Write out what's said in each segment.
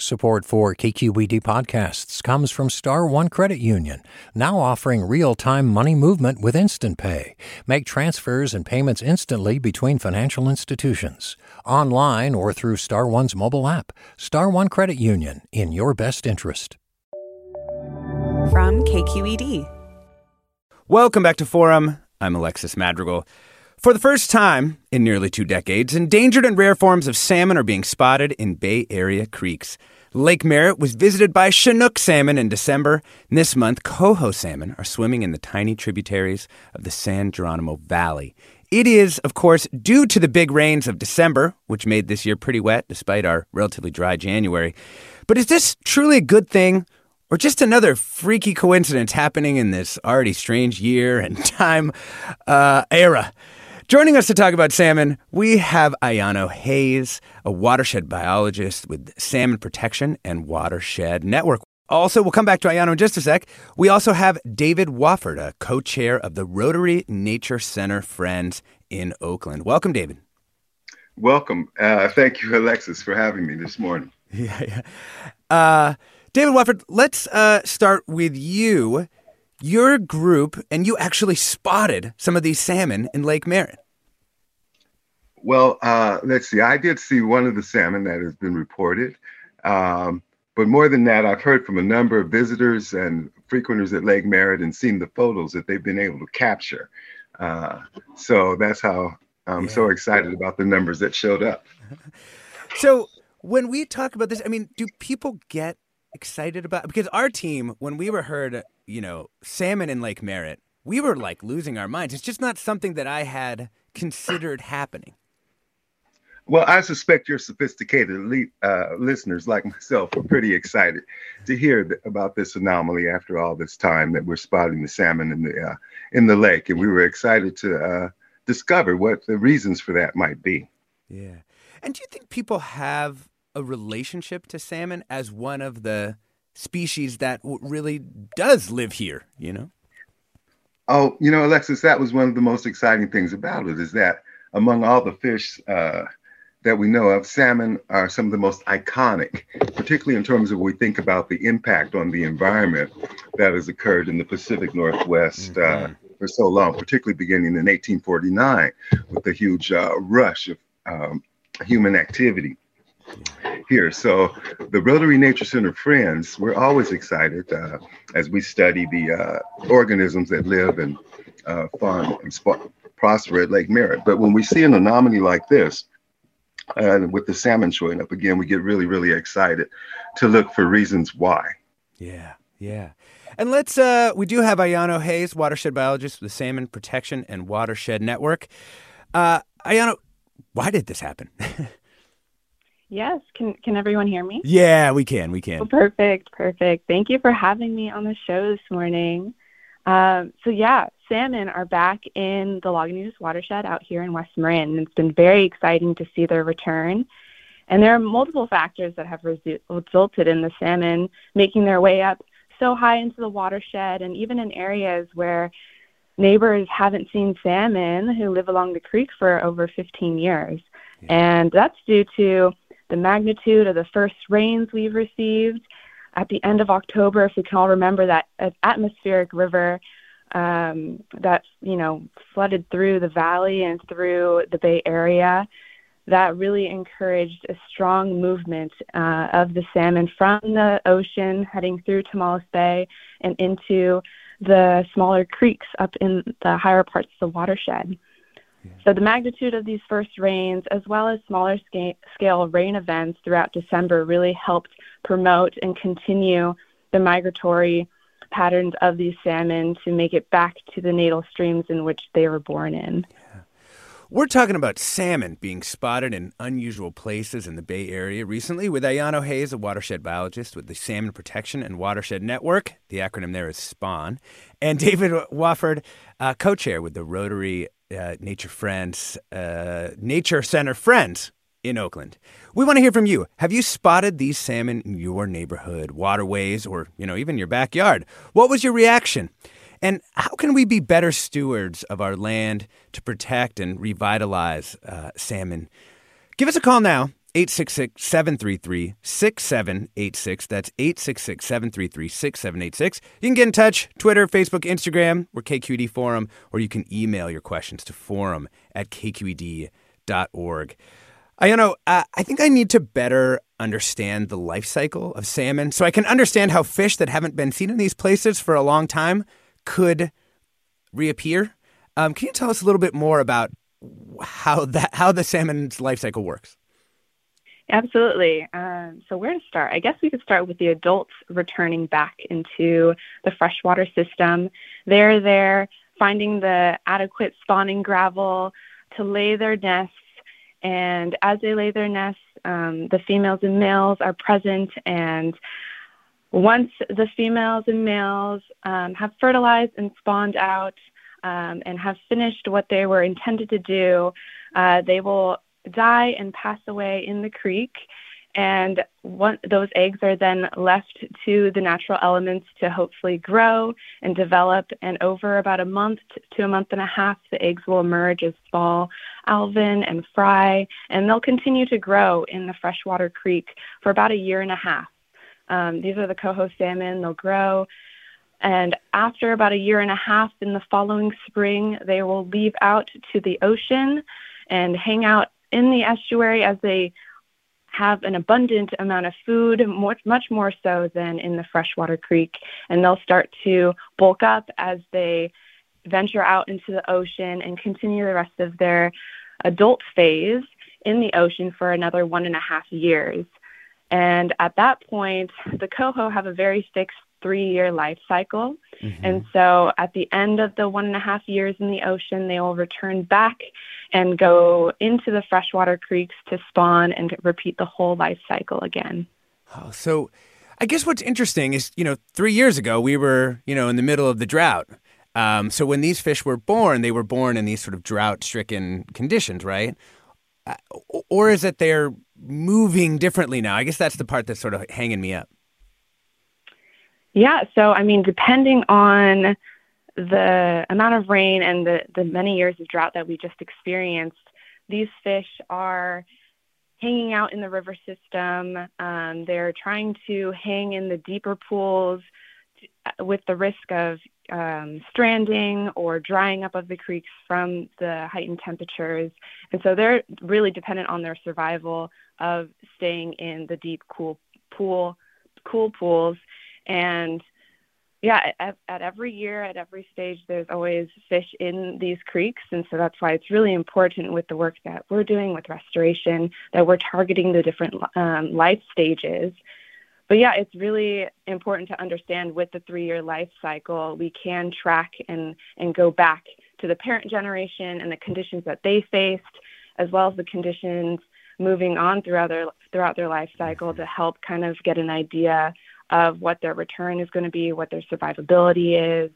Support for KQED podcasts comes from Star One Credit Union, now offering real-time money movement with Instant Pay. Make transfers and payments instantly between financial institutions, online or through Star One's mobile app. Star One Credit Union, in your best interest. From KQED. Welcome back to Forum. I'm Alexis Madrigal. For the first time in nearly two decades, endangered and rare forms of salmon are being spotted in Bay Area creeks. Lake Merritt was visited by Chinook salmon in December. And this month, coho salmon are swimming in the tiny tributaries of the San Geronimo Valley. It is, of course, due to the big rains of December, which made this year pretty wet despite our relatively dry January. But is this truly a good thing? Or just another freaky coincidence happening in this already strange year and time uh, era? Joining us to talk about salmon, we have Ayano Hayes, a watershed biologist with Salmon Protection and Watershed Network. Also, we'll come back to Ayano in just a sec. We also have David Wofford, a co chair of the Rotary Nature Center Friends in Oakland. Welcome, David. Welcome. Uh, thank you, Alexis, for having me this morning. Yeah, yeah. Uh, David Wofford, let's uh, start with you your group and you actually spotted some of these salmon in Lake Merritt. Well, uh, let's see. I did see one of the salmon that has been reported. Um, but more than that, I've heard from a number of visitors and frequenters at Lake Merritt and seen the photos that they've been able to capture. Uh, so that's how I'm yeah. so excited about the numbers that showed up. so when we talk about this, I mean, do people get excited about because our team when we were heard you know salmon in lake merritt we were like losing our minds. It's just not something that i had considered happening. Well i suspect your sophisticated uh, listeners like myself are pretty excited to hear th- about this anomaly after all this time that we're spotting the salmon in the uh, in the lake. And we were excited to uh, discover what the reasons for that might be. Yeah. And do you think people have a relationship to salmon as one of the species that really does live here, you know? Oh, you know, Alexis, that was one of the most exciting things about it is that among all the fish uh, that we know of, salmon are some of the most iconic, particularly in terms of we think about the impact on the environment that has occurred in the Pacific Northwest. Uh, mm-hmm. Uh, for so long, particularly beginning in 1849 with the huge uh, rush of um, human activity here. So the Rotary Nature Center friends, we're always excited uh, as we study the uh, organisms that live and uh, farm and sp- prosper at Lake Merritt. But when we see an anomaly like this, uh, with the salmon showing up again, we get really, really excited to look for reasons why. Yeah, yeah. And let's, uh, we do have Ayano Hayes, watershed biologist with the Salmon Protection and Watershed Network. Uh, Ayano, why did this happen? Yes. Can can everyone hear me? Yeah, we can. We can. Oh, perfect. Perfect. Thank you for having me on the show this morning. Um, so yeah, salmon are back in the Lagunitas watershed out here in West Marin. And it's been very exciting to see their return. And there are multiple factors that have resu- resulted in the salmon making their way up so high into the watershed, and even in areas where neighbors haven't seen salmon who live along the creek for over 15 years. Yeah. And that's due to the magnitude of the first rains we've received at the end of October, if we can all remember that atmospheric river um, that you know flooded through the valley and through the Bay Area, that really encouraged a strong movement uh, of the salmon from the ocean heading through Tomales Bay and into the smaller creeks up in the higher parts of the watershed. So the magnitude of these first rains, as well as smaller scale rain events throughout December, really helped promote and continue the migratory patterns of these salmon to make it back to the natal streams in which they were born in. Yeah. We're talking about salmon being spotted in unusual places in the Bay Area recently with Ayano Hayes, a watershed biologist with the Salmon Protection and Watershed Network. The acronym there is SPAWN. And David Wofford, uh, co chair with the Rotary uh, Nature Friends, uh, Nature Center Friends in Oakland. We want to hear from you. Have you spotted these salmon in your neighborhood, waterways, or, you know, even your backyard? What was your reaction? And how can we be better stewards of our land to protect and revitalize uh, salmon? Give us a call now, 866 733 6786. That's 866 733 6786. You can get in touch Twitter, Facebook, Instagram, or KQED Forum, or you can email your questions to forum at kqed.org. I, you know, uh, I think I need to better understand the life cycle of salmon so I can understand how fish that haven't been seen in these places for a long time could reappear. Um, can you tell us a little bit more about how that how the salmon's life cycle works? Absolutely. Um, so where to start? I guess we could start with the adults returning back into the freshwater system. They're there finding the adequate spawning gravel to lay their nests. And as they lay their nests, um, the females and males are present and once the females and males um, have fertilized and spawned out um, and have finished what they were intended to do, uh, they will die and pass away in the creek. And one, those eggs are then left to the natural elements to hopefully grow and develop. And over about a month to a month and a half, the eggs will emerge as small alevin and fry, and they'll continue to grow in the freshwater creek for about a year and a half. Um, these are the coho salmon. They'll grow. And after about a year and a half in the following spring, they will leave out to the ocean and hang out in the estuary as they have an abundant amount of food, much, much more so than in the freshwater creek. And they'll start to bulk up as they venture out into the ocean and continue the rest of their adult phase in the ocean for another one and a half years. And at that point, the coho have a very fixed three year life cycle. Mm-hmm. And so at the end of the one and a half years in the ocean, they will return back and go into the freshwater creeks to spawn and repeat the whole life cycle again. Oh, so I guess what's interesting is, you know, three years ago, we were, you know, in the middle of the drought. Um, so when these fish were born, they were born in these sort of drought stricken conditions, right? Uh, or is it they're moving differently now? I guess that's the part that's sort of hanging me up. Yeah, so I mean, depending on the amount of rain and the, the many years of drought that we just experienced, these fish are hanging out in the river system. Um, they're trying to hang in the deeper pools with the risk of um, stranding or drying up of the creeks from the heightened temperatures. And so they're really dependent on their survival of staying in the deep, cool pool, cool pools. And yeah, at, at every year, at every stage, there's always fish in these creeks. And so that's why it's really important with the work that we're doing with restoration that we're targeting the different um, life stages. But yeah, it's really important to understand with the three year life cycle, we can track and, and go back to the parent generation and the conditions that they faced, as well as the conditions moving on throughout their throughout their life cycle to help kind of get an idea of what their return is going to be, what their survivability is,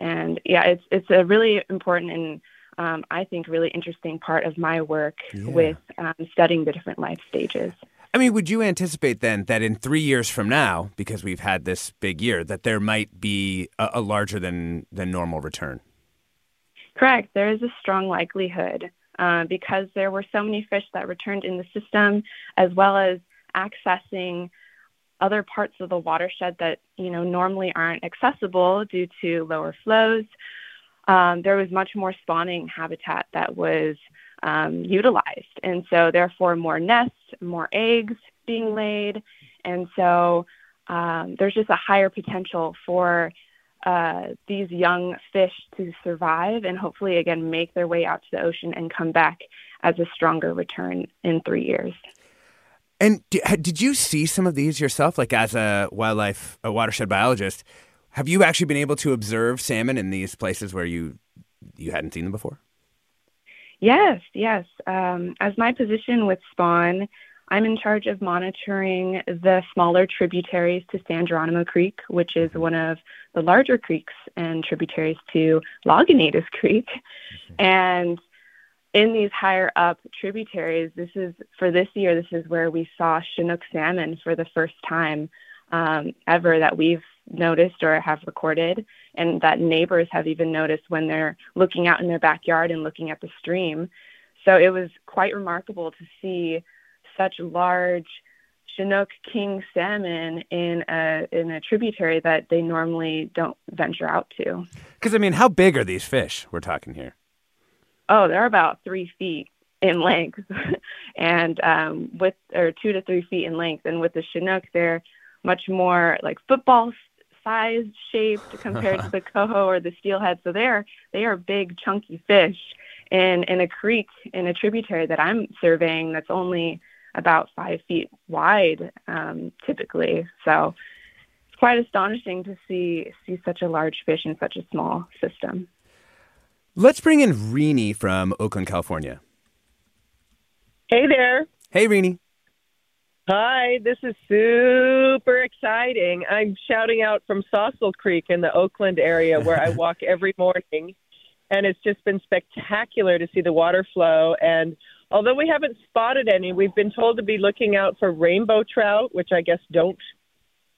and yeah, it's it's a really important and um, I think really interesting part of my work yeah. with um, studying the different life stages. I mean, would you anticipate then that in three years from now, because we've had this big year, that there might be a, a larger than than normal return? Correct. There is a strong likelihood uh, because there were so many fish that returned in the system, as well as accessing other parts of the watershed that you know normally aren't accessible due to lower flows. Um, there was much more spawning habitat that was um, utilized, and so therefore more nests, more eggs being laid, and so um, there's just a higher potential for uh, these young fish to survive and hopefully again make their way out to the ocean and come back as a stronger return in three years. And did you see some of these yourself, like as a wildlife, a watershed biologist? Have you actually been able to observe salmon in these places where you you hadn't seen them before? Yes, yes. Um, as my position with Spawn, I'm in charge of monitoring the smaller tributaries to San Geronimo Creek, which is one of the larger creeks and tributaries to Lagunitas Creek. Mm-hmm. And in these higher up tributaries, this is for this year. This is where we saw Chinook salmon for the first time um, ever that we've noticed or have recorded, and that neighbors have even noticed when they're looking out in their backyard and looking at the stream. So it was quite remarkable to see such large Chinook king salmon in a in a tributary that they normally don't venture out to. Because I mean, how big are these fish we're talking here? Oh, they're about three feet in length, and um, with or two to three feet in length. And with the Chinook, they're much more like football size shaped compared to the coho or the steelhead. So they're they are big, chunky fish. In in a creek in a tributary that I'm surveying, that's only about five feet wide, um, typically. So it's quite astonishing to see see such a large fish in such a small system. Let's bring in Reenie from Oakland, California. Hey there. Hey, Reenie. Hi, this is super exciting. I'm shouting out from Sausal Creek in the Oakland area where I walk every morning. And it's just been spectacular to see the water flow. And although we haven't spotted any, we've been told to be looking out for rainbow trout, which I guess don't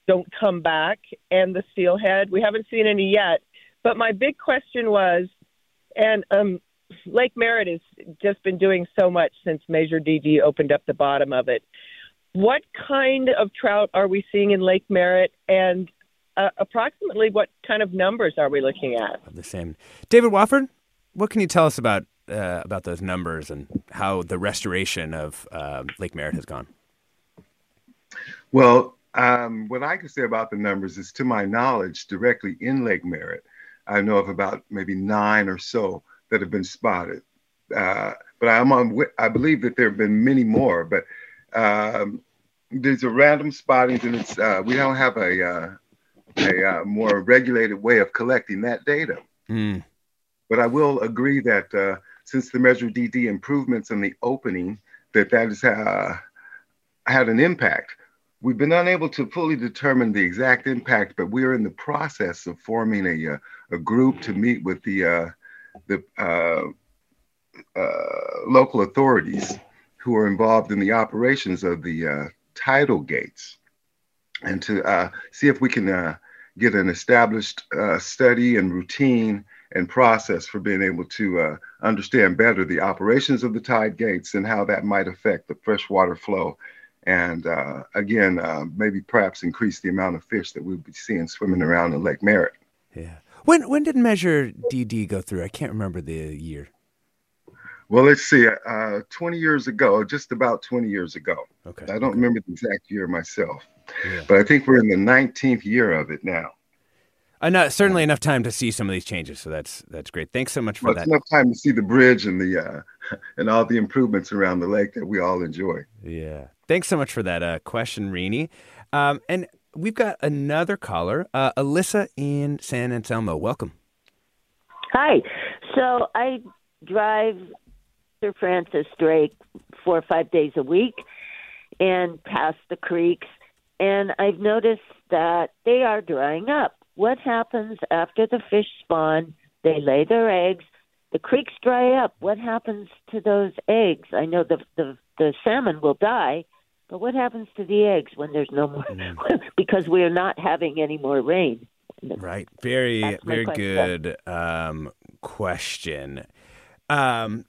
don't come back, and the steelhead. We haven't seen any yet. But my big question was and um, Lake Merritt has just been doing so much since Measure DD opened up the bottom of it. What kind of trout are we seeing in Lake Merritt, and uh, approximately what kind of numbers are we looking at? The same. David Wofford, what can you tell us about uh, about those numbers and how the restoration of uh, Lake Merritt has gone? Well, um, what I can say about the numbers is, to my knowledge, directly in Lake Merritt, I know of about maybe nine or so that have been spotted. Uh, but I'm on, I believe that there have been many more, but um, there's a random spottings and it's, uh, we don't have a, uh, a uh, more regulated way of collecting that data. Mm. But I will agree that uh, since the Measure DD improvements in the opening, that that has uh, had an impact. We've been unable to fully determine the exact impact, but we are in the process of forming a, uh, a group to meet with the, uh, the uh, uh local authorities who are involved in the operations of the uh, tidal gates and to uh, see if we can get an established study and routine and process for being able to understand better the operations of the tide gates and how that might affect the freshwater flow and uh, again, uh, maybe perhaps increase the amount of fish that we'll be seeing swimming around in Lake Merritt. Yeah. When when did Measure DD go through? I can't remember the year. Well, let's see. Uh, 20 years ago, just about 20 years ago. Okay. I don't okay. remember the exact year myself, yeah. but I think we're in the 19th year of it now. Enough, certainly enough time to see some of these changes. So that's that's great. Thanks so much for well, that. Enough time to see the bridge and the uh, and all the improvements around the lake that we all enjoy. Yeah. Thanks so much for that uh, question, Reenie. Um, and we've got another caller, uh, Alyssa in San Anselmo. Welcome. Hi. So I drive Sir Francis Drake four or five days a week and past the creeks, and I've noticed that they are drying up. What happens after the fish spawn? They lay their eggs. The creeks dry up. What happens to those eggs? I know the the, the salmon will die, but what happens to the eggs when there's no more? Mm. because we are not having any more rain. Right. Very, very question. good um, question. Um,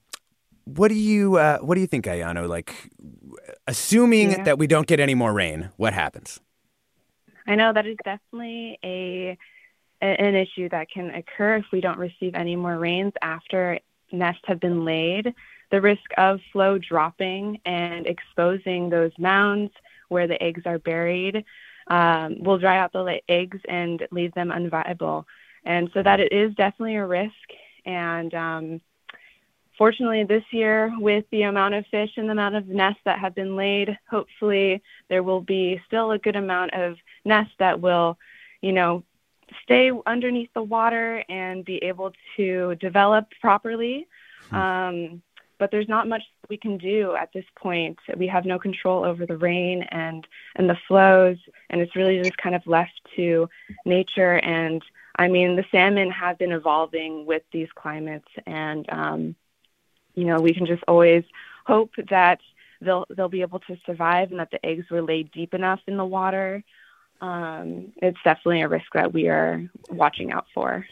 what do you uh, What do you think, Ayano? Like, assuming yeah. that we don't get any more rain, what happens? I know that is definitely a an issue that can occur if we don't receive any more rains after nests have been laid the risk of flow dropping and exposing those mounds where the eggs are buried um, will dry out the eggs and leave them unviable. And so that it is definitely a risk. And um, fortunately, this year, with the amount of fish and the amount of nests that have been laid, hopefully there will be still a good amount of nests that will, you know, stay underneath the water and be able to develop properly. Hmm. Um, but there's not much we can do at this point. We have no control over the rain and and the flows, and it's really just kind of left to nature. And I mean, the salmon have been evolving with these climates, and um, you know, we can just always hope that they'll they'll be able to survive and that the eggs were laid deep enough in the water. Um, it's definitely a risk that we are watching out for.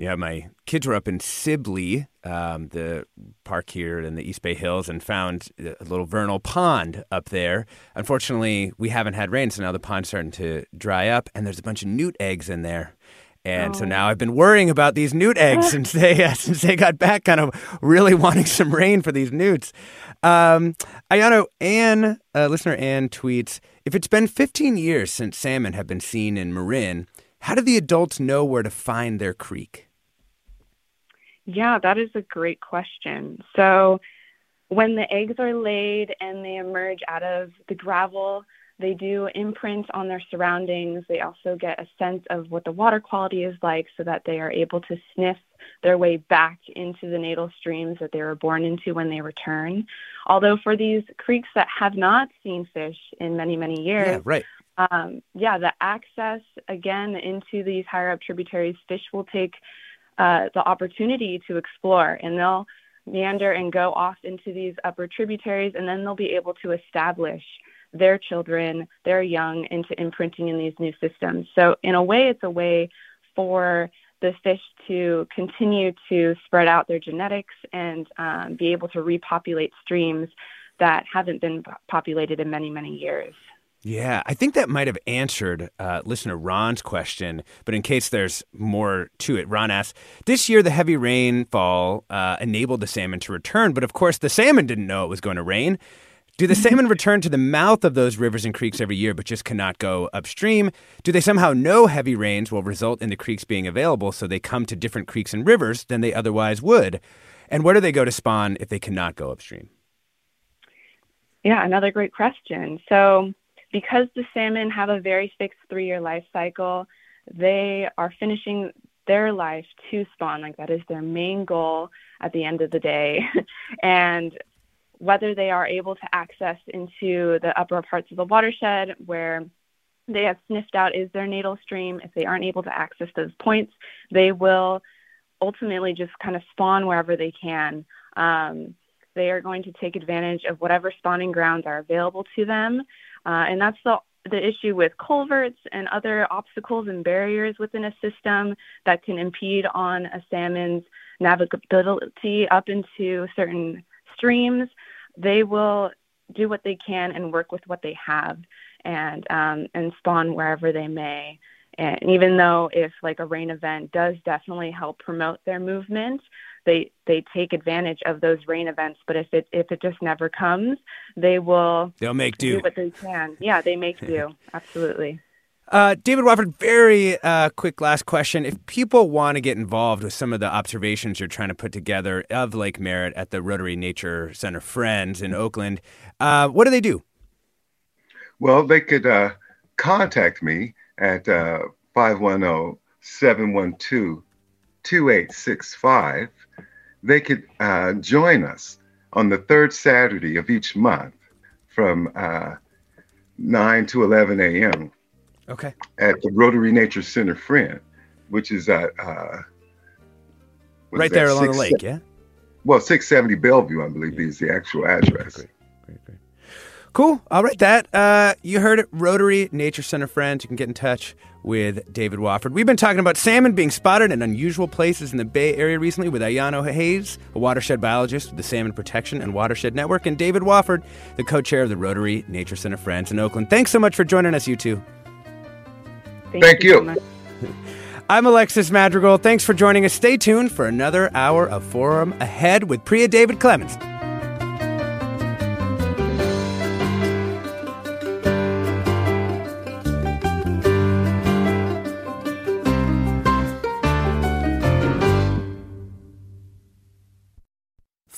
Yeah, my kids were up in Sibley, um, the park here in the East Bay Hills, and found a little vernal pond up there. Unfortunately, we haven't had rain, so now the pond's starting to dry up, and there's a bunch of newt eggs in there. And oh. so now I've been worrying about these newt eggs since they uh, since they got back, kind of really wanting some rain for these newts. Um, Ayano, Ann, uh, listener Ann tweets: If it's been 15 years since salmon have been seen in Marin, how do the adults know where to find their creek? Yeah, that is a great question. So, when the eggs are laid and they emerge out of the gravel, they do imprint on their surroundings. They also get a sense of what the water quality is like so that they are able to sniff their way back into the natal streams that they were born into when they return. Although, for these creeks that have not seen fish in many, many years, yeah, right. Um, yeah, the access again into these higher up tributaries, fish will take uh, the opportunity to explore, and they'll meander and go off into these upper tributaries, and then they'll be able to establish their children, their young, into imprinting in these new systems. So, in a way, it's a way for the fish to continue to spread out their genetics and um, be able to repopulate streams that haven't been populated in many, many years. Yeah, I think that might have answered uh, listener Ron's question, but in case there's more to it, Ron asks This year, the heavy rainfall uh, enabled the salmon to return, but of course, the salmon didn't know it was going to rain. Do the salmon return to the mouth of those rivers and creeks every year, but just cannot go upstream? Do they somehow know heavy rains will result in the creeks being available, so they come to different creeks and rivers than they otherwise would? And where do they go to spawn if they cannot go upstream? Yeah, another great question. So, because the salmon have a very fixed three year life cycle, they are finishing their life to spawn. Like that is their main goal at the end of the day. and whether they are able to access into the upper parts of the watershed where they have sniffed out is their natal stream, if they aren't able to access those points, they will ultimately just kind of spawn wherever they can. Um, they are going to take advantage of whatever spawning grounds are available to them. Uh, and that's the the issue with culverts and other obstacles and barriers within a system that can impede on a salmon's navigability up into certain streams. They will do what they can and work with what they have and um, and spawn wherever they may. And even though if like a rain event does definitely help promote their movement, they they take advantage of those rain events. But if it if it just never comes, they will they'll make do, do what they can. Yeah, they make do. Absolutely. Uh, David Wofford, very uh, quick last question. If people want to get involved with some of the observations you're trying to put together of Lake Merritt at the Rotary Nature Center Friends in Oakland, uh, what do they do? Well, they could uh, contact me at uh, 510 712 2865 they could uh, join us on the third Saturday of each month from uh, 9 to 11 a.m. Okay. At the Rotary Nature Center Friend, which is at uh, right there along the lake, yeah. Well, 670 Bellevue, I believe, yeah. is the actual address. Great, great, great. Cool. I'll write that. Uh, you heard it. Rotary Nature Center Friends. You can get in touch with David Wofford. We've been talking about salmon being spotted in unusual places in the Bay Area recently with Ayano Hayes, a watershed biologist with the Salmon Protection and Watershed Network, and David Wofford, the co chair of the Rotary Nature Center Friends in Oakland. Thanks so much for joining us, you two. Thank, Thank you. you. I'm Alexis Madrigal. Thanks for joining us. Stay tuned for another hour of Forum ahead with Priya David Clemens.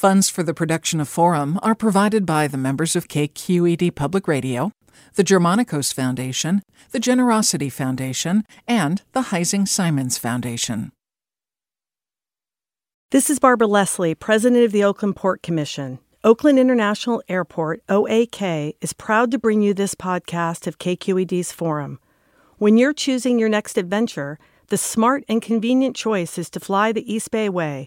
Funds for the production of Forum are provided by the members of KQED Public Radio, the Germanacos Foundation, the Generosity Foundation, and the Heising Simons Foundation. This is Barbara Leslie, President of the Oakland Port Commission. Oakland International Airport, OAK, is proud to bring you this podcast of KQED's Forum. When you're choosing your next adventure, the smart and convenient choice is to fly the East Bay Way